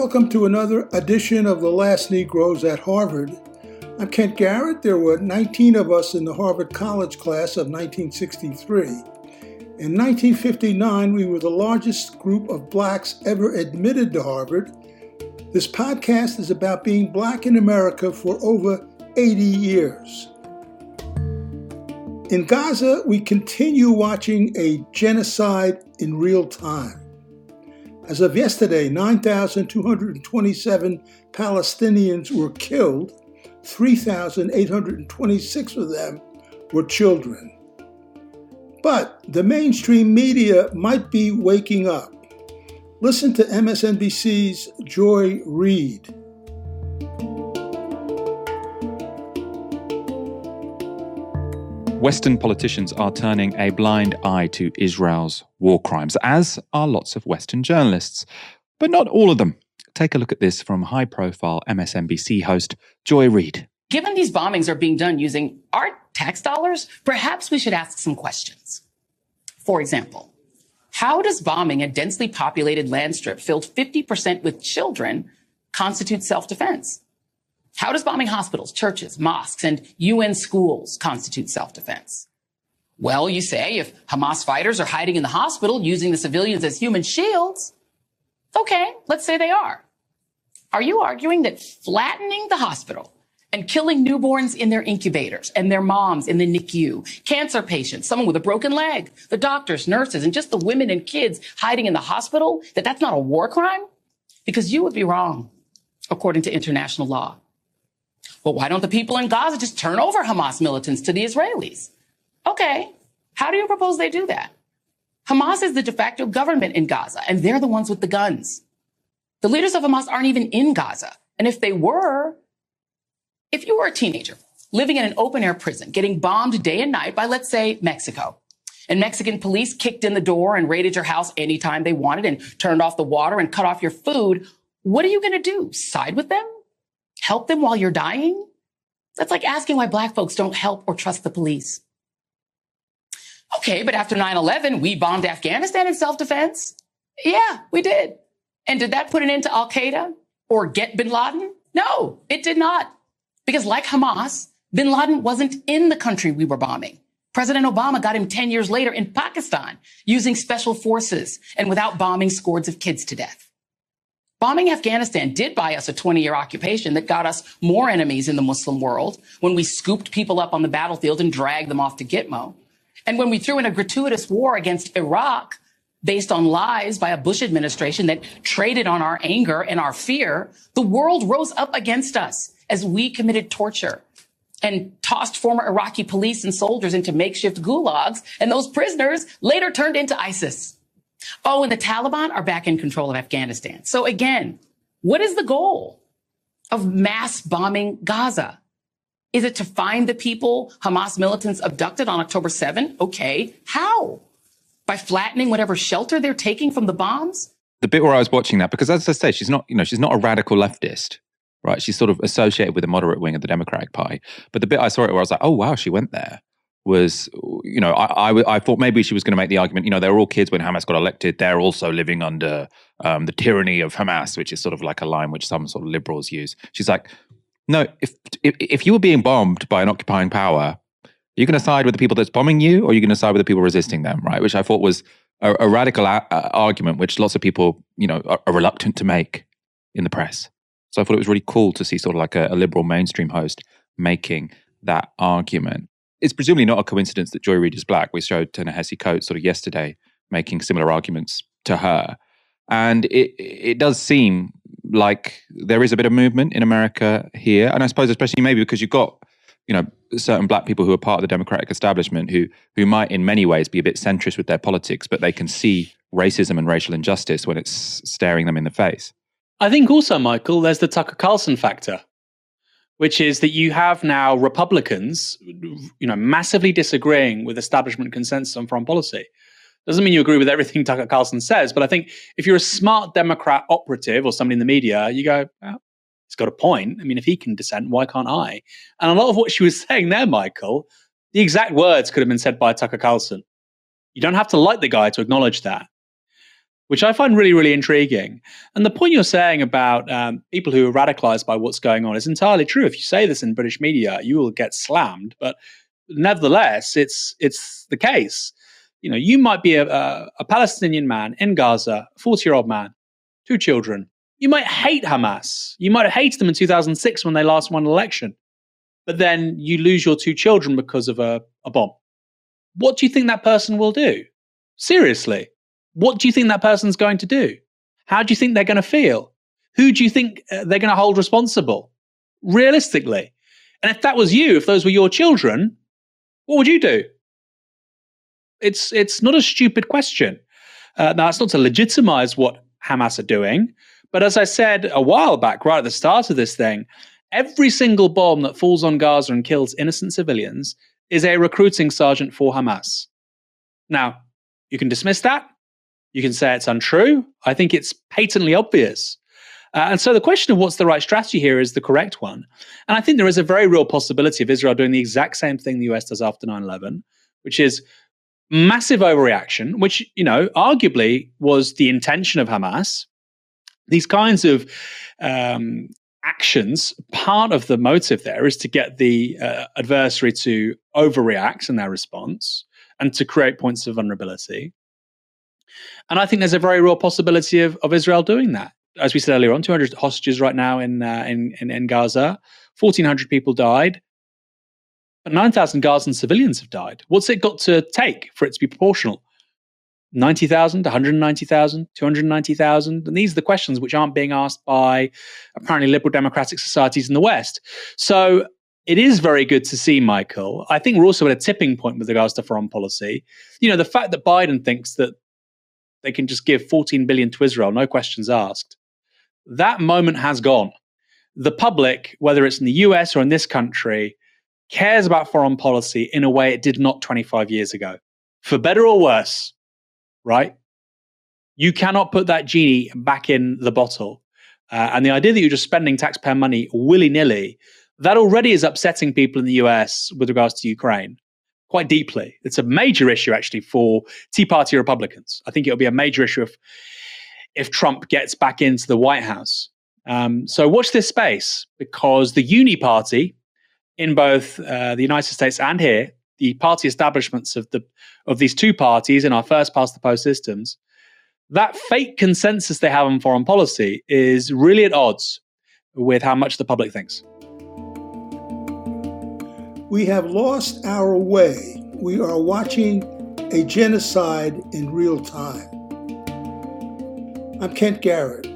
Welcome to another edition of The Last Negroes at Harvard. I'm Kent Garrett. There were 19 of us in the Harvard College class of 1963. In 1959, we were the largest group of blacks ever admitted to Harvard. This podcast is about being black in America for over 80 years. In Gaza, we continue watching a genocide in real time. As of yesterday, 9,227 Palestinians were killed, 3,826 of them were children. But the mainstream media might be waking up. Listen to MSNBC's Joy Reid. Western politicians are turning a blind eye to Israel's war crimes, as are lots of Western journalists. But not all of them. Take a look at this from high profile MSNBC host Joy Reid. Given these bombings are being done using our tax dollars, perhaps we should ask some questions. For example, how does bombing a densely populated land strip filled 50% with children constitute self defense? How does bombing hospitals, churches, mosques, and UN schools constitute self-defense? Well, you say if Hamas fighters are hiding in the hospital using the civilians as human shields, okay, let's say they are. Are you arguing that flattening the hospital and killing newborns in their incubators and their moms in the NICU, cancer patients, someone with a broken leg, the doctors, nurses, and just the women and kids hiding in the hospital, that that's not a war crime? Because you would be wrong, according to international law. Well, why don't the people in Gaza just turn over Hamas militants to the Israelis? Okay. How do you propose they do that? Hamas is the de facto government in Gaza, and they're the ones with the guns. The leaders of Hamas aren't even in Gaza. And if they were, if you were a teenager living in an open air prison, getting bombed day and night by, let's say, Mexico, and Mexican police kicked in the door and raided your house anytime they wanted and turned off the water and cut off your food, what are you going to do? Side with them? Help them while you're dying? That's like asking why black folks don't help or trust the police. Okay, but after 9-11, we bombed Afghanistan in self-defense. Yeah, we did. And did that put an end to Al Qaeda or get bin Laden? No, it did not. Because like Hamas, bin Laden wasn't in the country we were bombing. President Obama got him 10 years later in Pakistan using special forces and without bombing scores of kids to death. Bombing Afghanistan did buy us a 20 year occupation that got us more enemies in the Muslim world when we scooped people up on the battlefield and dragged them off to Gitmo. And when we threw in a gratuitous war against Iraq based on lies by a Bush administration that traded on our anger and our fear, the world rose up against us as we committed torture and tossed former Iraqi police and soldiers into makeshift gulags. And those prisoners later turned into ISIS. Oh, and the Taliban are back in control of Afghanistan. So again, what is the goal of mass bombing Gaza? Is it to find the people Hamas militants abducted on October 7? Okay. How? By flattening whatever shelter they're taking from the bombs? The bit where I was watching that, because as I say, she's not, you know, she's not a radical leftist, right? She's sort of associated with the moderate wing of the Democratic Party. But the bit I saw it where I was like, oh, wow, she went there was, you know, I, I, I thought maybe she was going to make the argument, you know, they were all kids when Hamas got elected. They're also living under um, the tyranny of Hamas, which is sort of like a line which some sort of liberals use. She's like, no, if if, if you were being bombed by an occupying power, you're going to side with the people that's bombing you, or you're going to side with the people resisting them, right? Which I thought was a, a radical a- argument, which lots of people, you know, are, are, reluctant to make in the press. So I thought it was really cool to see sort of like a, a liberal mainstream host making that argument it's presumably not a coincidence that Joy Reid is black. We showed Ta-Nehisi Coates sort of yesterday making similar arguments to her. And it it does seem like there is a bit of movement in America here. And I suppose especially maybe because you've got, you know, certain black people who are part of the Democratic establishment who who might in many ways be a bit centrist with their politics, but they can see racism and racial injustice when it's staring them in the face. I think also, Michael, there's the Tucker Carlson factor which is that you have now Republicans, you know, massively disagreeing with establishment consensus on foreign policy. Doesn't mean you agree with everything Tucker Carlson says, but I think if you're a smart Democrat operative or somebody in the media, you go, he's got a point. I mean, if he can dissent, why can't I? And a lot of what she was saying there, Michael, the exact words could have been said by Tucker Carlson. You don't have to like the guy to acknowledge that. Which I find really, really intriguing. And the point you're saying about um, people who are radicalized by what's going on is entirely true. If you say this in British media, you will get slammed. But nevertheless, it's it's the case. You know, you might be a, a, a Palestinian man in Gaza, 40 year old man, two children. You might hate Hamas. You might have hated them in 2006 when they last won an election. But then you lose your two children because of a, a bomb. What do you think that person will do? Seriously, what do you think that person's going to do? How do you think they're going to feel? Who do you think uh, they're going to hold responsible? Realistically. And if that was you, if those were your children, what would you do? It's it's not a stupid question. Uh, now, it's not to legitimize what Hamas are doing, but as I said a while back, right at the start of this thing, every single bomb that falls on Gaza and kills innocent civilians is a recruiting sergeant for Hamas. Now, you can dismiss that. You can say it's untrue. I think it's patently obvious. Uh, and so the question of what's the right strategy here is the correct one. And I think there is a very real possibility of Israel doing the exact same thing the US does after 9 11, which is massive overreaction, which, you know, arguably was the intention of Hamas. These kinds of um, actions, part of the motive there is to get the uh, adversary to overreact in their response and to create points of vulnerability. And I think there's a very real possibility of, of Israel doing that. As we said earlier on, 200 hostages right now in, uh, in, in, in Gaza, 1,400 people died, but 9,000 Gazan civilians have died. What's it got to take for it to be proportional? 90,000, 190,000, 290,000? And these are the questions which aren't being asked by apparently liberal democratic societies in the West. So it is very good to see, Michael. I think we're also at a tipping point with regards to foreign policy. You know, the fact that Biden thinks that they can just give 14 billion to Israel, no questions asked. That moment has gone. The public, whether it's in the US or in this country, cares about foreign policy in a way it did not 25 years ago. For better or worse, right? You cannot put that genie back in the bottle. Uh, and the idea that you're just spending taxpayer money willy nilly, that already is upsetting people in the US with regards to Ukraine quite deeply. It's a major issue actually for Tea Party Republicans. I think it'll be a major issue if if Trump gets back into the White House. Um, so watch this space because the Uni Party in both uh, the United States and here, the party establishments of the of these two parties in our first past the post systems, that fake consensus they have on foreign policy is really at odds with how much the public thinks. We have lost our way. We are watching a genocide in real time. I'm Kent Garrett.